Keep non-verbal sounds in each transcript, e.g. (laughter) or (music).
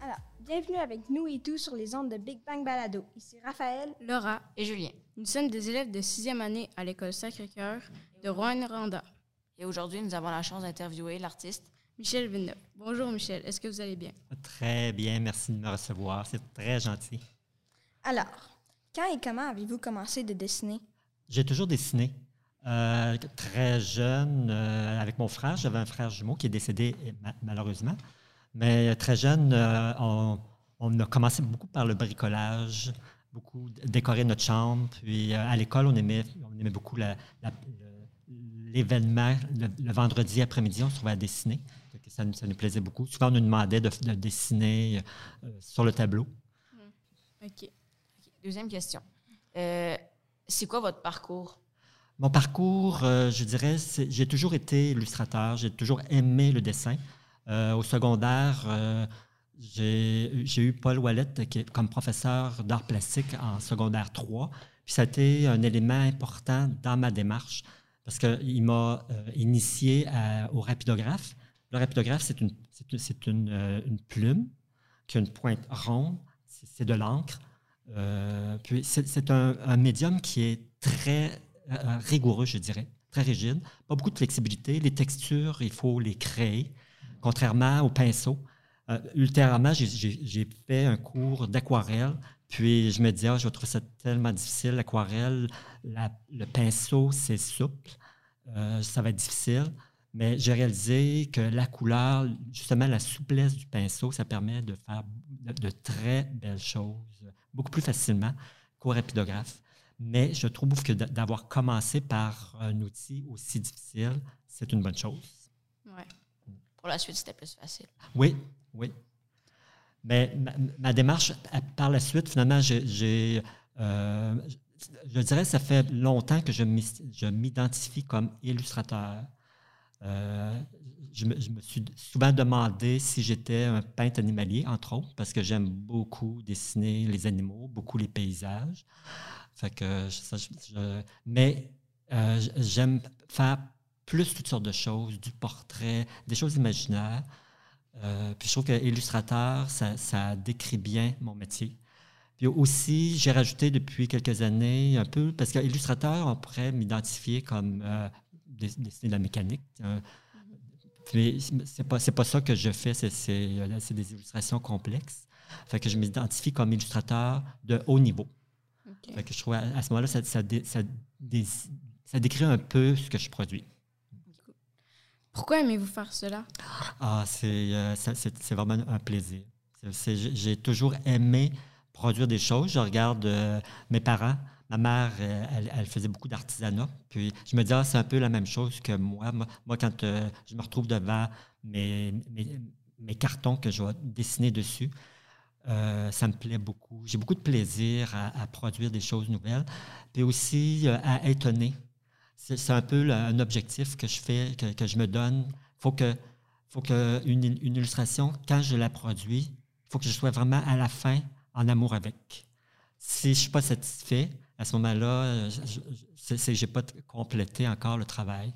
Alors, bienvenue avec nous et tous sur les ondes de Big Bang Balado. Ici Raphaël. Laura et Julien. Nous sommes des élèves de sixième année à l'école Sacré-Cœur de Rouen-Randa. Et aujourd'hui, nous avons la chance d'interviewer l'artiste Michel Villeneuve. Bonjour Michel, est-ce que vous allez bien? Très bien, merci de me recevoir. C'est très gentil. Alors, quand et comment avez-vous commencé de dessiner? J'ai toujours dessiné. Euh, très jeune, euh, avec mon frère, j'avais un frère jumeau qui est décédé ma- malheureusement. Mais très jeune, euh, on, on a commencé beaucoup par le bricolage, beaucoup décorer notre chambre. Puis à l'école, on aimait, on aimait beaucoup l'événement. Le, le vendredi après-midi, on se trouvait à dessiner. Que Ça, nous- ça nous plaisait beaucoup. Souvent, on nous demandait de, de dessiner euh, sur le tableau. OK. Deuxième question. Euh, c'est quoi votre parcours? Mon parcours, euh, je dirais, c'est- j'ai toujours été illustrateur, j'ai toujours aimé le dessin. Au secondaire, j'ai j'ai eu Paul Wallet qui est comme professeur d'art plastique en secondaire 3. Puis ça a été un élément important dans ma démarche parce qu'il m'a euh, initié à- au rapidographe. Le rapidographe, c'est euh, une plume qui a une pointe ronde, c'est de l'encre. Euh, puis c'est un, médium qui est très euh, rigoureux, je dirais, très rigide, pas beaucoup de flexibilité. Les textures, il faut les créer, contrairement au pinceau. Ultérieurement, j'ai- fait un cours d'aquarelle, puis je me disais, ah, je vais trouver ça tellement difficile, l'aquarelle, la- le pinceau, c'est souple, ça va être difficile. Mais j'ai réalisé que la couleur, justement la souplesse du pinceau, ça permet de faire de, de très belles choses beaucoup plus facilement qu'au rapidographe. Mais je trouve que d'a- d'avoir commencé par un outil aussi difficile, c'est une bonne chose. Ouais. Pour la suite, c'était plus facile. Oui, oui. Mais ma, ma démarche, par la suite, finalement, j'ai, euh, je dirais que ça fait longtemps que je m'identifie comme illustrateur. Euh, je, me, suis souvent demandé si j'étais un peintre animalier, entre autres, parce que j'aime beaucoup dessiner les animaux, beaucoup les paysages. Que je- mais euh, j'aime faire plus toutes sortes de choses, du portrait, des choses imaginaires. Euh, puis je trouve que illustrateur, ça, ça décrit bien mon métier. Puis aussi, j'ai rajouté depuis quelques années un peu, parce qu'illustrateur, on pourrait m'identifier comme dessiner de la mécanique. puis c'est pas, c'est pas ça que je fais, c'est, c'est, c'est des illustrations complexes. Fait que je m'identifie comme illustrateur de haut niveau. Fait que je trouve à, à ce moment-là, ça, ça, dé- ça dé- ça décrit un peu ce que je produis. Pourquoi aimez-vous faire cela? Ah, c'est euh, ça- c'est- c'est vraiment un plaisir. J'ai toujours aimé produire des choses. Je regarde euh, mes parents. Ma mère, euh, elle, faisait beaucoup d'artisanat. Puis je me dis, ah, c'est un peu la même chose que moi. Moi, quand euh, je me retrouve devant mes, mes, cartons que je vais dessiner dessus, euh, ça me plaît beaucoup. J'ai beaucoup de plaisir à, produire des choses nouvelles. Puis aussi à étonner. C'est un peu un objectif que je fais, que, que je me donne. Il faut que, faut que une, une illustration, quand je la produis, il faut que je sois vraiment à la fin en amour avec. Si je ne suis pas satisfait, à ce moment-là, euh, je- n'ai pas complété encore le travail.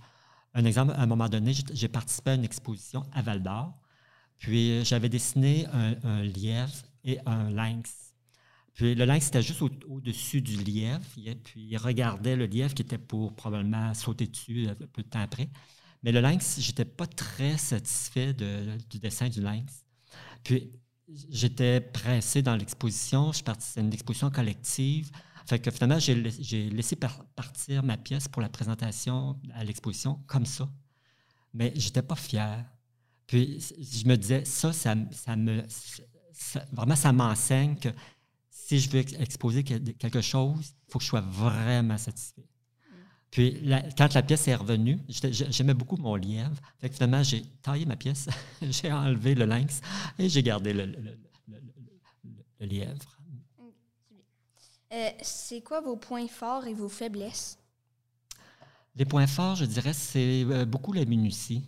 Un exemple, à un moment donné, j'ai- participé à une exposition à Val d'Or, puis euh, j'avais dessiné un, un lièvre et un lynx. Puis le lynx était juste au- au-dessus du lièvre, puis il regardait le lièvre qui était pour probablement sauter dessus un peu de temps après. Mais le lynx, j'étais pas très satisfait du dessin du lynx. Puis j'étais pressé dans l'exposition, je suis parti- c'est une exposition collective. Fait que finalement, j'ai lais- j'ai laissé par- partir ma pièce pour la présentation à l'exposition comme ça. Mais j'étais pas fier. Puis je me disais, ça, ça, me. vraiment, ça m'enseigne que si je veux ex- exposer que- quelque chose, il faut que je sois vraiment satisfait. Puis quand la pièce est revenue, j'aimais beaucoup mon lièvre. Fait que finalement, j'ai taillé ma pièce, (laughs) j'ai enlevé le lynx et j'ai gardé le lièvre. Euh, c'est quoi vos points forts et vos faiblesses? Les points forts, je dirais, c'est euh, beaucoup la minutie,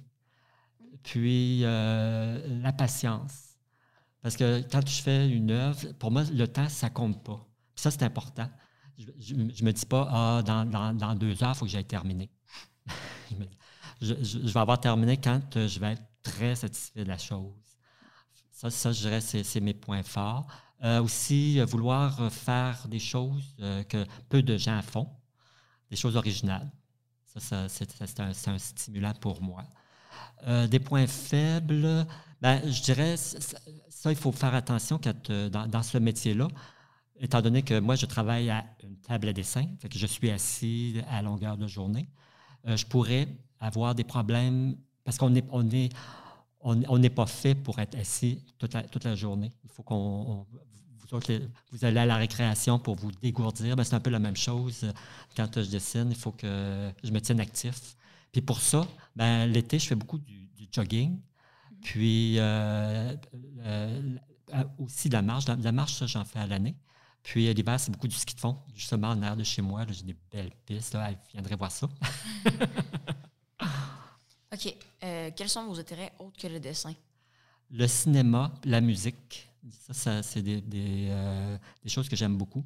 puis euh, la patience. Parce que quand je fais une œuvre, pour moi, le temps, ça compte pas. Ça, c'est important. Je ne me dis pas, ah, dans, deux heures, il faut que j'aille terminer. (laughs) je, vais avoir terminé quand je vais être très satisfait de la chose. Ça je dirais, c'est mes points forts. Euh, aussi, euh, vouloir faire des choses euh, que peu de gens font, des choses originales. Ça, c'est un, stimulant pour moi. Euh, des points faibles, ben, je dirais, ça, il faut faire attention quand, dans, ce métier-là, étant donné que moi, je travaille à une table à dessin, fait que je suis assis à longueur de journée, euh, je pourrais avoir des problèmes parce qu'on est, on est, on n'est pas fait pour être assis toute la, toute la journée. Il faut qu'on. Vous, vous, allez à la récréation pour vous dégourdir. Ben, c'est un peu la même chose quand je dessine. Il faut que je me tienne actif. Puis pour ça, ben, l'été, je fais beaucoup du, du jogging. Puis euh, euh, aussi de la marche. De la marche, ça, j'en fais à l'année. Puis l'hiver, c'est beaucoup du ski de fond. Justement, en air de chez moi, j'ai des belles pistes. Là, viendrait voir ça. (laughs) OK. Euh, quels sont vos intérêts autres que le dessin? Le cinéma, la musique. Ça, c'est euh, des, choses que j'aime beaucoup.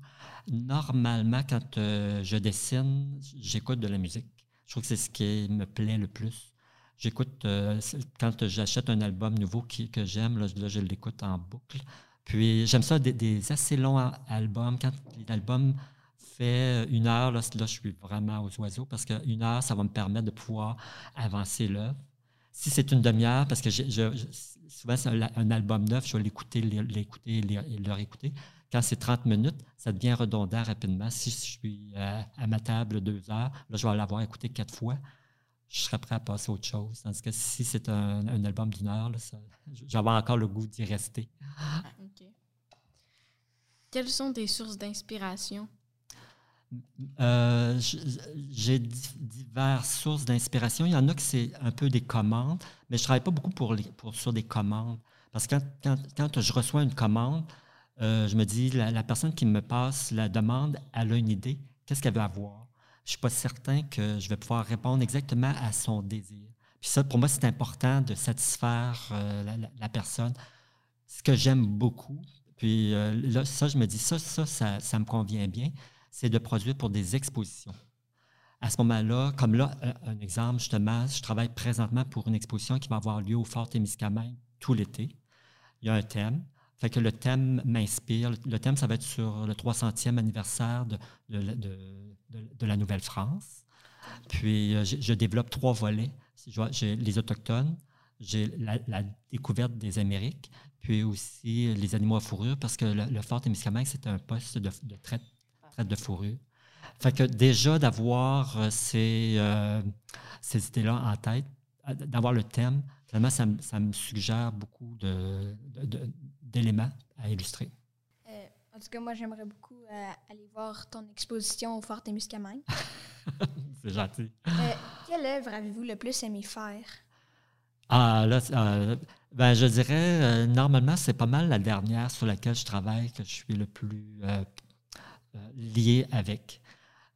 Normalement, quand euh, je dessine, j'écoute de la musique. Je trouve que c'est ce qui me plaît le plus. J'écoute, euh, quand j'achète un album nouveau que j'aime, là, là, je l'écoute en boucle. Puis j'aime ça, des, des, assez longs albums. Quand l'album fait une heure, là, je suis vraiment aux oiseaux parce qu'une heure, ça va me permettre de pouvoir avancer l'œuvre. Si c'est une demi-heure, parce que je, souvent, c'est un, album neuf, je vais l'écouter, l'écouter le réécouter. Quand c'est 30 minutes, ça devient redondant rapidement. Si je suis à, à ma table deux heures, là, je vais l'avoir écouté quatre fois je serais prêt à passer à autre chose. Tandis que si c'est un, album d'une heure, j'avais encore le goût d'y rester. Okay. Quelles sont tes sources d'inspiration? Euh, J'ai diverses sources d'inspiration. Il y en a que c'est un peu des commandes, mais je ne travaille pas beaucoup pour pour, sur des commandes. Parce que quand, quand, quand je reçois une commande, euh, je me dis, la, personne qui me passe la demande, elle a une idée. Qu'est-ce qu'elle veut avoir? je ne suis pas certain que je vais pouvoir répondre exactement à son désir. Puis ça, pour moi, c'est important de satisfaire euh, la, personne. Ce que j'aime beaucoup, puis là, ça, je me dis, ça, ça, ça, ça me convient bien, c'est de produire pour des expositions. À ce moment-là, comme là, un exemple, justement, je travaille présentement pour une exposition qui va avoir lieu au Fort Témiscamingue tout l'été. Il y a un thème. Fait que le thème m'inspire. Le thème, ça va être sur le 300e anniversaire de, de, la Nouvelle-France. Puis, euh, je, développe trois volets. J'ai les Autochtones, j'ai la, découverte des Amériques, puis aussi les animaux à fourrure, parce que le, le Fort Témiscamingue, c'est un poste de traite, de fourrure. Fait que déjà d'avoir euh, ces, euh, ces idées-là en tête, d'avoir le thème, vraiment, ça, ça, me suggère beaucoup de, d'éléments à illustrer. Euh, en tout cas, moi, j'aimerais beaucoup euh, aller voir ton exposition au Fort Témiscamingue. (laughs) (laughs) C'est gentil. Euh, quelle œuvre avez-vous le plus aimé faire? Ah, là, euh, ben, je dirais, normalement, c'est pas mal la dernière sur laquelle je travaille que je suis le plus lié avec.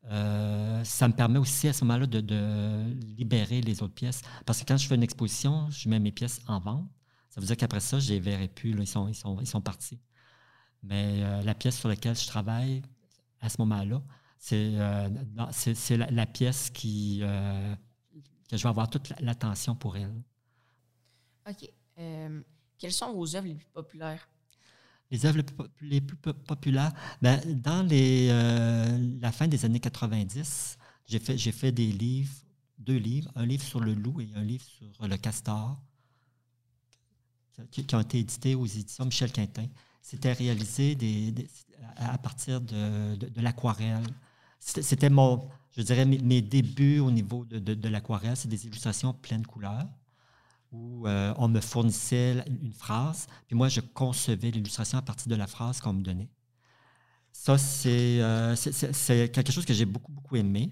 Euh, ça me permet aussi à ce moment-là de, libérer les autres pièces. Parce que quand je fais une exposition, je mets mes pièces en vente. Ça veut dire qu'après ça, je les verrai plus. Là, ils, sont, ils, sont, ils sont partis. Mais euh, la pièce sur laquelle je travaille à ce moment-là, c'est euh, la, la, pièce qui, euh, que je vais avoir toute l'attention pour elle. OK. quelles sont vos œuvres les plus populaires? Les œuvres les plus, populaires, ben, dans les, la fin des années 90, j'ai fait, des livres, deux livres, un livre sur le loup et un livre sur le castor qui, ont été édités aux éditions Michel Quintin. C'était réalisé à partir de, l'aquarelle. C'était mon, je dirais, mes, mes, débuts au niveau de, de l'aquarelle. C'est des illustrations pleines couleurs où euh, on me fournissait une phrase, puis moi, je concevais l'illustration à partir de la phrase qu'on me donnait. Ça, c'est euh, quelque chose que j'ai beaucoup, beaucoup aimé.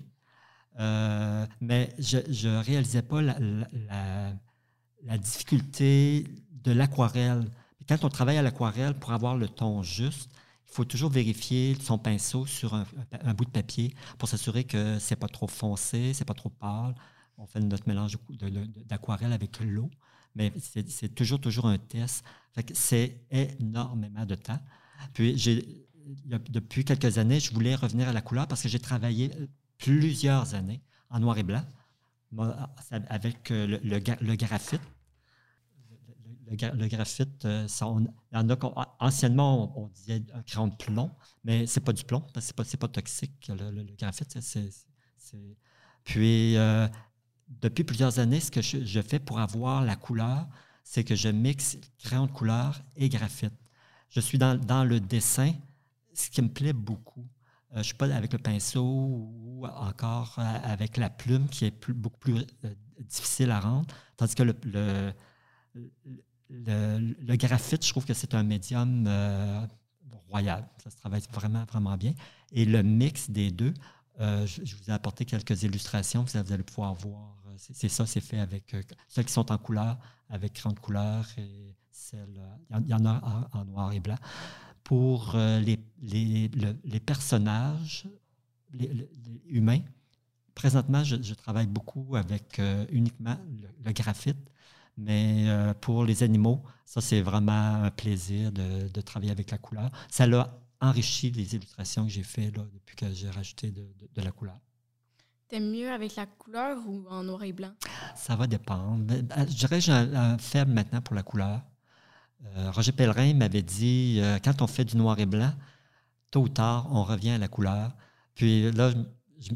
Euh, mais je ne réalisais pas la, difficulté de l'aquarelle. Quand on travaille à l'aquarelle, pour avoir le ton juste, il faut toujours vérifier son pinceau sur un, un bout de papier pour s'assurer que c'est pas trop foncé, c'est pas trop pâle. On fait notre mélange d'aquarelle avec l'eau. mais c'est toujours, toujours un test. C'est énormément de temps. Puis, j'ai, depuis quelques années, je voulais revenir à la couleur parce que j'ai travaillé euh, plusieurs années en noir et blanc avec euh, le, le, gra- le graphite. Le, le gra- le graphite, euh, ça, on- anciennement, on, disait un crayon de plomb, mais c'est pas du plomb, parce que c'est pas, pas toxique, le, graphite. c'est- Puis, depuis plusieurs années, ce que je, fais pour avoir la couleur, c'est que je mixe crayon de couleur et graphite. Je suis dans, dans le dessin, ce qui me plaît beaucoup. Euh, je ne suis pas avec le pinceau ou encore euh, avec la plume qui est beaucoup plus euh, difficile à rendre. Tandis que le, le, graphite, je trouve que c'est un médium royal. Ça se travaille vraiment, vraiment bien. Et le mix des deux, je, vous ai apporté quelques illustrations, vous allez pouvoir voir. C'est ça, c'est fait avec euh, celles qui sont en couleur, avec crayon de couleur et euh, Il y en- a en, noir et blanc. Pour euh, les, les, le- les personnages humains, présentement, je, travaille beaucoup avec uniquement le, graphite. Mais pour les animaux, ça, c'est vraiment un plaisir de, travailler avec la couleur. Ça l'a enrichi les illustrations que j'ai faites depuis que j'ai rajouté de la couleur. T'aimes mieux avec la couleur ou en noir et blanc? Ça va dépendre. Euh, Je dirais que j'ai un, faible maintenant pour la couleur. Euh, Roger Pellerin m'avait dit, euh, quand on fait du noir et blanc, tôt ou tard, on revient à la couleur. Puis là,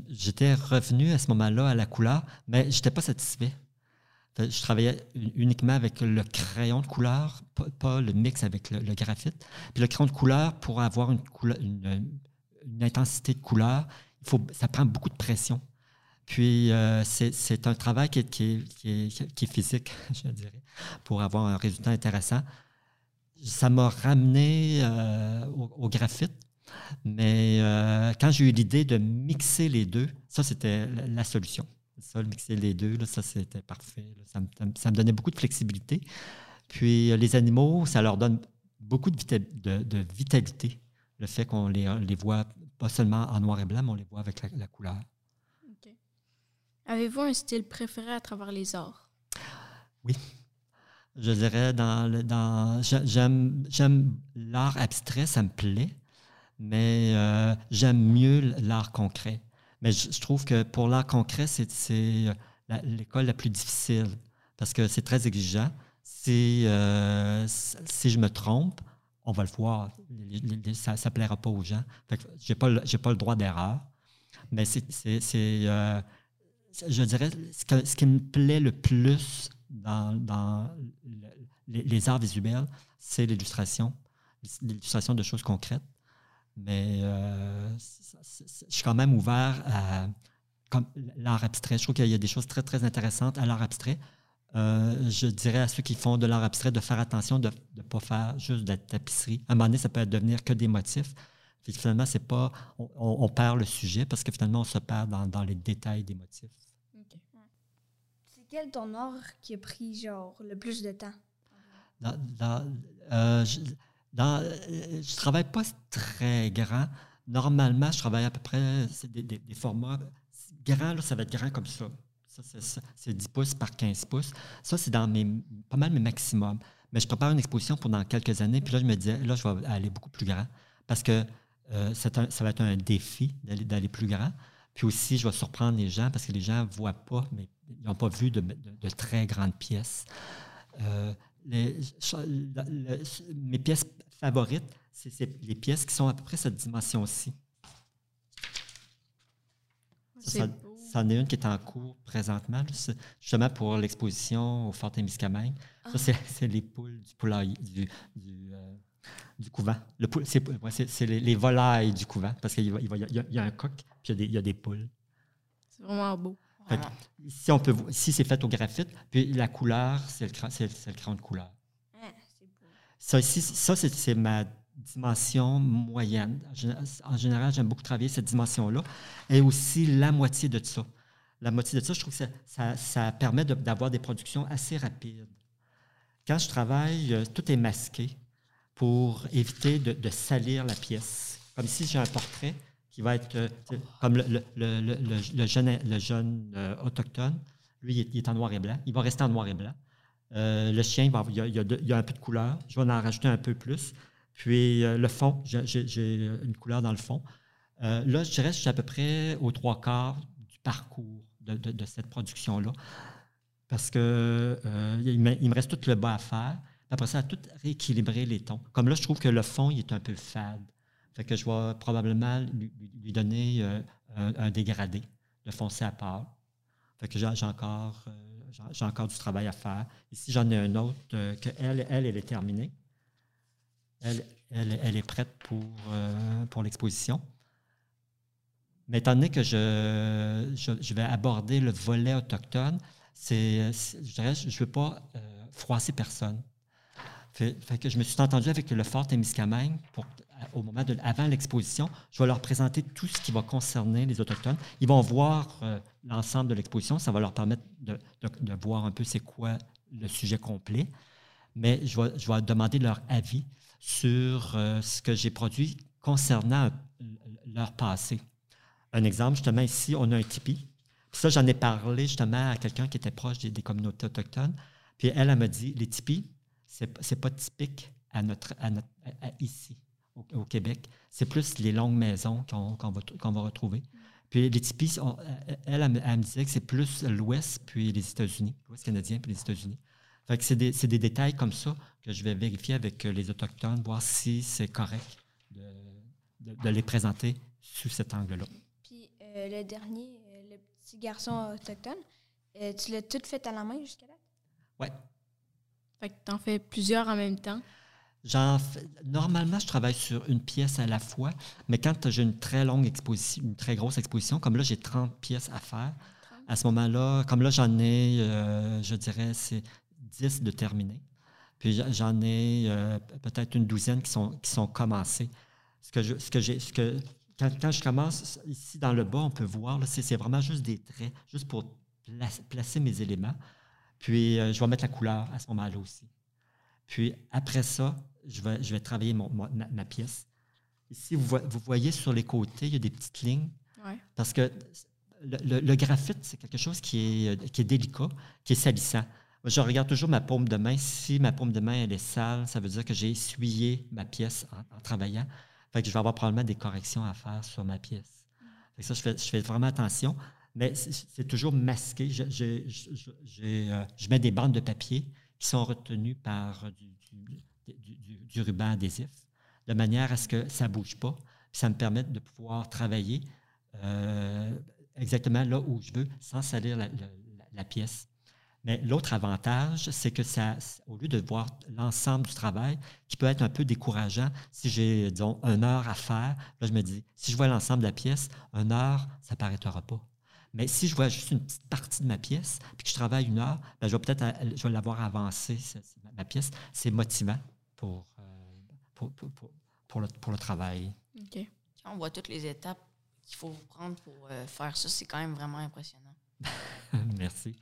j'étais revenu à ce moment-là à la couleur, mais je n'étais pas satisfait. Je travaillais uniquement avec le crayon de couleur, pas, le mix avec le, graphite. Puis le crayon de couleur, pour avoir une, intensité de couleur, ça prend beaucoup de pression. Puis euh, c'est un travail qui est, physique, (laughs) je dirais, pour avoir un résultat intéressant. Ça m'a ramené euh, au, graphite, mais euh, quand j'ai eu l'idée de mixer les deux, ça c'était la, solution. Ça, mixer les deux, ça c'était parfait. Ça, me, donnait beaucoup de flexibilité. Puis les animaux, ça leur donne beaucoup de, vita- de- de vitalité, le fait qu'on les, voit pas seulement en noir et blanc, mais on les voit avec la couleur. Avez-vous un style préféré à travers les arts? Je dirais, dans, dans j'a- j'aime, l'art abstrait, ça me plaît, mais euh, j'aime mieux l'art concret. Mais je, trouve que pour l'art concret, c'est, euh, l'école la plus difficile parce que c'est très exigeant. Si, euh, si je me trompe, on va le voir. Ça ne plaira pas aux gens. Je n'ai pas, pas le droit d'erreur. Mais c'est, je dirais, ce, que- ce qui me plaît le plus dans, dans le- les, arts visuels, c'est l'illustration, l'illustration de choses concrètes. Mais euh, je suis quand même ouvert à l'art abstrait. Je trouve qu'il y a des choses très, très intéressantes à l'art abstrait. Euh, je dirais à ceux qui font de l'art abstrait de faire attention de ne pas faire juste de la tapisserie. À un moment donné, ça peut devenir que des motifs. Puis finalement, c'est pas, on, perd le sujet parce que finalement, on se perd dans, dans les détails des motifs. C'est quel ton art qui a pris, genre, le plus de temps? Dans, dans, euh, je, dans, euh, travaille pas très grand. Normalement, je travaille à peu près des, des- des formats grands. Là, ça va être grand comme ça. Ça, c'est, ça, c'est 10 pouces par 15 pouces. Ça, c'est dans mes, pas mal mes maximums. Mais je prépare une exposition pendant quelques années. Puis là, je me disais, là, je vais aller beaucoup plus grand. Parce que euh, un- ça va être un défi d'aller, plus grand. Puis aussi, je vais surprendre les gens parce que les gens ne voient pas, mais ils n'ont pas vu de, de- de très grandes pièces. Euh, les- mes pièces favorites, c'est les pièces qui sont à peu près cette dimension-ci. Ça. C'en est une qui est en cours présentement, justement pour l'exposition au Fort Témiscamingue. Ça, c'est- c'est les poules du poulailler, du, du, euh, du couvent. Le poule- c'est c'est- c'est les, les volailles du couvent, parce qu'il va- il va- il y, a- il y a un coq, puis il y a des, il y a des poules. C'est vraiment beau. Fait Ici, on peut, ici, c'est fait au graphite, puis la couleur, c'est le, c'est c'est le crayon de couleur. C'est beau. Ça, ici, ça c'est c'est ma dimension moyenne. En gé- En général, j'aime beaucoup travailler cette dimension-là. Et aussi la moitié de ça. La moitié de ça, je trouve que ça, ça- ça permet de- d'avoir des productions assez rapides. Quand je travaille, euh, tout est masqué pour éviter de, salir la pièce. Comme ici, j'ai un portrait qui va être euh, comme le, jeune, euh, autochtone. Lui, il est, en noir et blanc. Il va rester en noir et blanc. Euh, le chien, il y, a, un peu de couleur. Je vais en rajouter un peu plus. Puis le fond, j'ai- une couleur dans le fond. Là, je dirais à peu près aux trois quarts du parcours de, cette production-là. Parce que il me reste tout le bas à faire. Après ça, tout rééquilibrer les tons. Comme là, je trouve que le fond, il est un peu fade. Je vais probablement lui, donner euh, un, un dégradé, le foncé à part. J'ai encore, euh, encore du travail à faire. Ici, j'en ai un autre euh, que elle, elle, est terminée. Elle, elle, est prête pour, euh, pour l'exposition. Mais étant donné que je, je, vais aborder le volet autochtone, je ne veux pas euh, froisser personne. Fait, que je me suis entendu avec le Fort Témiscamingue pour, à- au moment de, avant l'exposition, je vais leur présenter tout ce qui va concerner les Autochtones. Ils vont voir euh, l'ensemble de l'exposition. Ça va leur permettre de, de- voir un peu c'est quoi le sujet complet. Mais je vais, je vais demander leur avis sur euh, ce que j'ai produit concernant euh, leur passé. Un exemple, justement, ici, on a un tipi. Ça, j'en ai parlé justement à quelqu'un qui était proche des, des communautés autochtones. Puis elle, elle m'a dit, les tipis, c'est pas typique à notre, à notre- à- ici, au, au Québec. C'est plus les longues maisons qu'on qu'on va, qu'on va retrouver. Puis les tipis, on- elle, elle, me- elle me disait que c'est plus l'Ouest, puis les États-Unis, l'Ouest canadien, puis les États-Unis. Fait que c'est des, des détails comme ça que je vais vérifier avec euh, les Autochtones, voir si c'est correct de, de- de les présenter sous cet angle-là. Puis euh, le dernier, euh, le petit garçon autochtone, euh, tu l'as tout fait à la main jusqu'à là? Ouais. Fait que t'en fais plusieurs en même temps. Normalement, je travaille sur une pièce à la fois, mais quand j'ai une très longue exposition, une très grosse exposition, comme là, j'ai 30 pièces à faire, à ce moment-là, comme là, j'en ai, euh, je dirais, c'est 10 de terminés. Puis j'en- ai euh, peut-être une douzaine qui sont, qui sont commencées. Ce que je, ce que j'ai, ce que, quand, quand je commence ici dans le bas, on peut voir, là, c'est, c'est vraiment juste des traits, juste pour pla- placer mes éléments. Puis euh, je vais mettre la couleur à ce moment-là aussi. Puis après ça, je vais, je vais travailler mon- ma, ma pièce. Ici, vous, vo- vous voyez sur les côtés, il y a des petites lignes. Ouais. Parce que le, le- le graphite, c'est quelque chose qui est, euh, qui est délicat, qui est salissant. Moi, Je regarde toujours ma paume de main. Si ma paume de main elle est sale, ça veut dire que j'ai essuyé ma pièce en, en travaillant. Fait que je vais avoir probablement des corrections à faire sur ma pièce. Fait que ça, je fais, je fais vraiment attention. Mais c'est toujours masqué. Je, je- je- euh, je mets des bandes de papier qui sont retenues par du, du- du- ruban adhésif, de manière à ce que ça ne bouge pas. Ça me permet de pouvoir travailler euh, exactement là où je veux, sans salir la pièce. Mais l'autre avantage, c'est que ça, au lieu de voir l'ensemble du travail, qui peut être un peu décourageant, si j'ai, disons, une heure à faire, là, je me dis, si je vois l'ensemble de la pièce, une heure, ça ne paraîtra pas. Mais si je vois juste une petite partie de ma pièce, puis que je travaille une heure, ben, je vais peut-être euh, je vais l'avoir avancé, cette- ma- ma pièce. C'est motivant pour, euh, pour, pour, pour- pour le, pour le travail. OK. Quand on voit toutes les étapes qu'il faut prendre pour euh, faire ça, c'est quand même vraiment impressionnant. (laughs) Merci.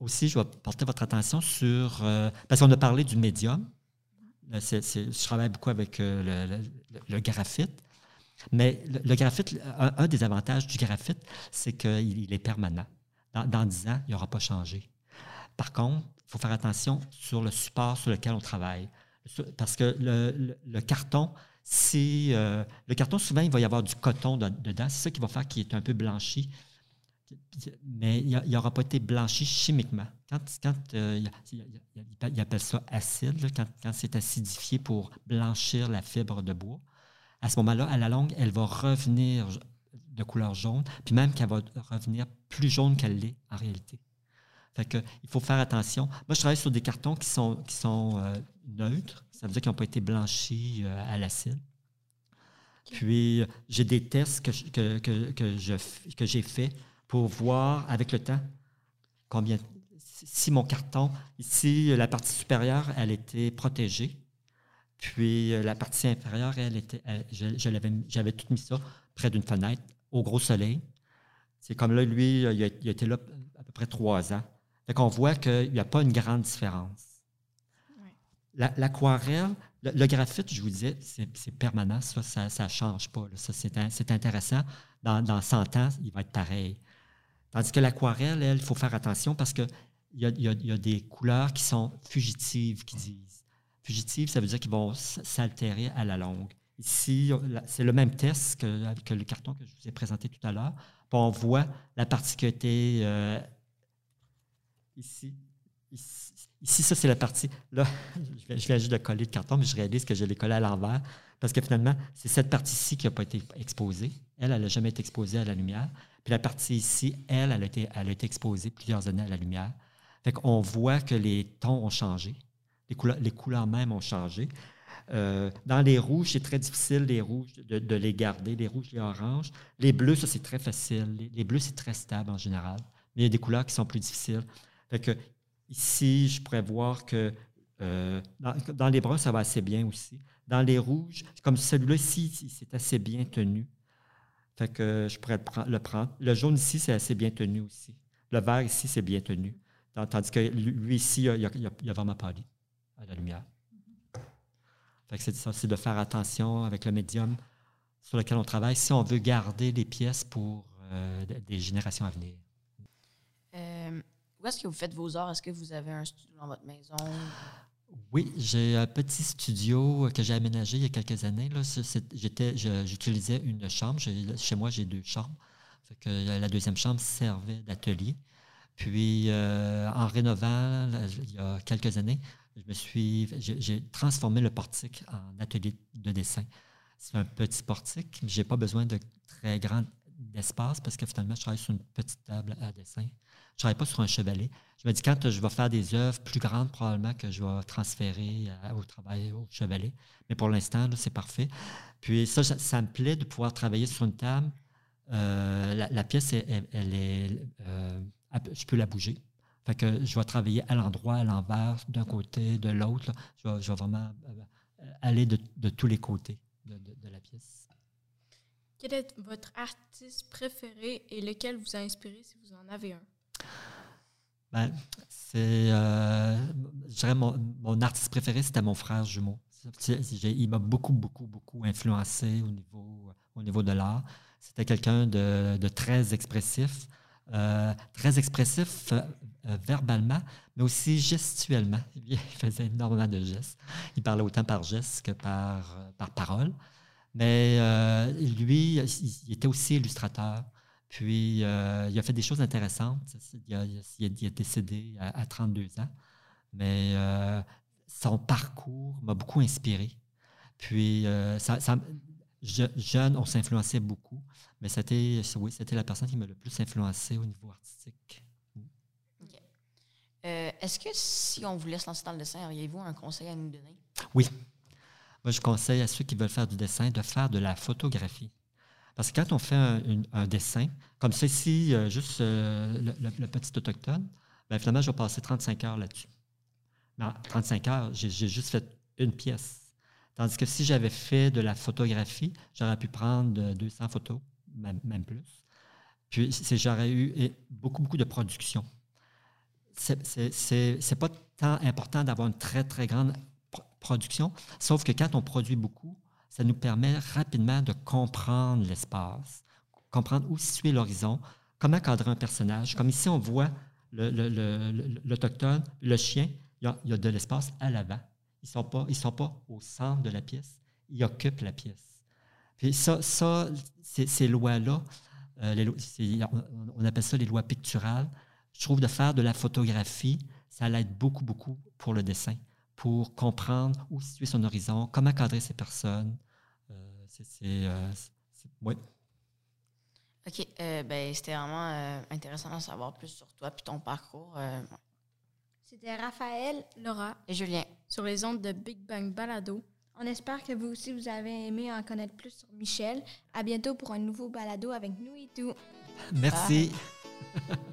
Aussi, je vais porter votre attention sur. euh, parce qu'on a parlé du médium. Je travaille beaucoup avec euh, le, le- le graphite. Mais le, graphite, un, des avantages du graphite, c'est qu'il il est permanent. Dans, dans 10 ans, il n'aura pas changé. Par contre, il faut faire attention sur le support sur lequel on travaille. Parce que le, carton, euh, le carton, souvent, il va y avoir du coton de- dedans. C'est ça qui va faire qu'il est un peu blanchi mais il n'aura pas été blanchi chimiquement. Quand, quand euh, ça acide, quand, quand c'est acidifié pour blanchir la fibre de bois, à ce moment-là, à la longue, elle va revenir de couleur jaune, puis même qu'elle va revenir plus jaune qu'elle l'est en réalité. Fait que, il faut faire attention. Moi, je travaille sur des cartons qui sont, qui sont euh, neutres. Ça veut dire qu'ils n'ont pas été blanchis euh, à l'acide. Puis, j'ai des tests que, je- que, que, que je f- que j'ai faits pour voir avec le temps combien. Si si mon carton, ici, la partie supérieure, elle était protégée. Puis euh, la partie inférieure, elle était. elle- J'avais tout mis ça près d'une fenêtre, au gros soleil. C'est comme là, lui, euh, il a, il a été là à peu près trois ans. Fait qu'on voit qu'il n'y a pas une grande différence. Ouais. La- L'aquarelle, le, le graphite, je vous disais, c'est permanent, ça, ça ne change pas. là. Ça, c'est in- c'est intéressant. Dans, dans 100 ans, il va être pareil. Tandis que l'aquarelle, elle, il faut faire attention parce que il y a, il y a- il y a des couleurs qui sont fugitives, qui disent. Fugitives, ça veut dire qu'ils vont s'altérer à la longue. Ici, c'est le même test que, le carton que je vous ai présenté tout à l'heure. On voit la été euh, ici. Ici, ici, ça, c'est la partie. Là, (laughs) je viens juste de coller le carton, mais je réalise que je l'ai collé à l'envers parce que finalement, c'est cette partie-ci qui n'a pas été exposée. Elle, elle n'a jamais été exposée à la lumière. Puis la partie ici, elle, elle a été, elle a été exposée plusieurs années à la lumière. Fait qu'on voit que les tons ont changé. Les couleurs, les couleurs même ont changé. Euh, dans les rouges, c'est très difficile, les rouges, de, les garder, les rouges, les oranges. Les bleus, ça, c'est très facile. Les, bleus, c'est très stable en général. Mais il y a des couleurs qui sont plus difficiles. Fait que ici, je pourrais voir que euh, dans, les bruns, ça va assez bien aussi. Dans les rouges, comme celui-là ici, c'est assez bien tenu. Fait que je pourrais le, prendre- le jaune ici, c'est assez bien tenu aussi. Le vert ici, c'est bien tenu. Tandis que lui ici, il a, a- il à la lumière. Fait que c'est de faire attention avec le médium sur lequel on travaille si on veut garder les pièces pour euh, des- générations à venir. Euh, où est-ce que vous faites vos arts? Est-ce que vous avez un studio dans votre maison? Oui, j'ai un petit studio que j'ai aménagé il y a quelques années. Là. J'étais- J'utilisais une chambre. Chez moi, j'ai deux chambres. Fait que la deuxième chambre servait d'atelier. Puis, euh, en rénovant, là, il y a quelques années, je me suis, j'ai j'ai transformé le portique en atelier de dessin. C'est un petit portique, mais je n'ai pas besoin de très grand espace parce que finalement, je travaille sur une petite table à dessin. Je travaille pas sur un chevalet. Je me dis, quand je vais faire des œuvres plus grandes, probablement que je vais transférer à- au travail au chevalet. Mais pour l'instant, c'est parfait. Puis ça, ça, me plaît de pouvoir travailler sur une table. Euh, la, pièce, elle, est, euh, je peux la bouger. Fait que je vais travailler à l'endroit, à l'envers, d'un côté, de l'autre. Je vais, je vais vraiment euh, aller de, de tous les côtés de, de- de la pièce. Quel est votre artiste préféré et lequel vous a inspiré si vous en avez un? Ben, c'est, euh, je dirais, mon, mon artiste préféré, c'était mon frère jumeau. Il m'a beaucoup, beaucoup, beaucoup influencé au niveau, au niveau de l'art. C'était quelqu'un de, de très expressif, très expressif euh, euh, verbalement, mais aussi gestuellement. (laughs) Il faisait énormément de gestes. Il parlait autant par gestes que par, euh, par parole. Mais euh, lui, il, était aussi illustrateur. Puis, euh, il a fait des choses intéressantes. Il, est décédé à, à 32 ans. Mais euh, son parcours m'a beaucoup inspiré. Puis, euh, ça, ça- je- jeune, on s'influençait beaucoup. Mais c'était, oui, c'était la personne qui m'a le plus influencé au niveau artistique. Euh, Est-ce que si on vous laisse lancer dans le dessin, auriez-vous un conseil à nous donner? Oui. Moi, je conseille à ceux qui veulent faire du dessin de faire de la photographie. Parce que quand on fait un, une- un dessin, comme ici, euh, juste euh, le, le- le petit autochtone, ben, finalement, je vais passer 35 heures là-dessus. Mais en 35 heures, j'ai juste fait une pièce. Tandis que si j'avais fait de la photographie, j'aurais pu prendre euh, 200 photos, même, plus. Puis j'aurais eu beaucoup, beaucoup de production. C'est- pas tant important d'avoir une très, très grande pro- production, sauf que quand on produit beaucoup, ça nous permet rapidement de comprendre l'espace, comprendre où situer l'horizon, comment cadrer un personnage. Comme ici, on voit l'autochtone, le chien, il y a de l'espace à l'avant. Ils sont, pas- ils sont pas au centre de la pièce, ils occupent la pièce. Puis ça, ça ces, lois-là, euh, on, appelle ça les lois picturales. Je trouve de faire de la photographie, ça l'aide beaucoup, beaucoup pour le dessin, pour comprendre où situer son horizon, comment cadrer ses personnes. Euh, c'est, euh. OK. euh, ben, C'était vraiment intéressant d'en savoir plus sur toi puis ton parcours. C'était Raphaël. Laura, et Julien, sur les ondes de Big Bang Balado. On espère que vous aussi, vous avez aimé en connaître plus sur Michel. À bientôt pour un nouveau balado avec nous et tout. Merci. Bye. (laughs)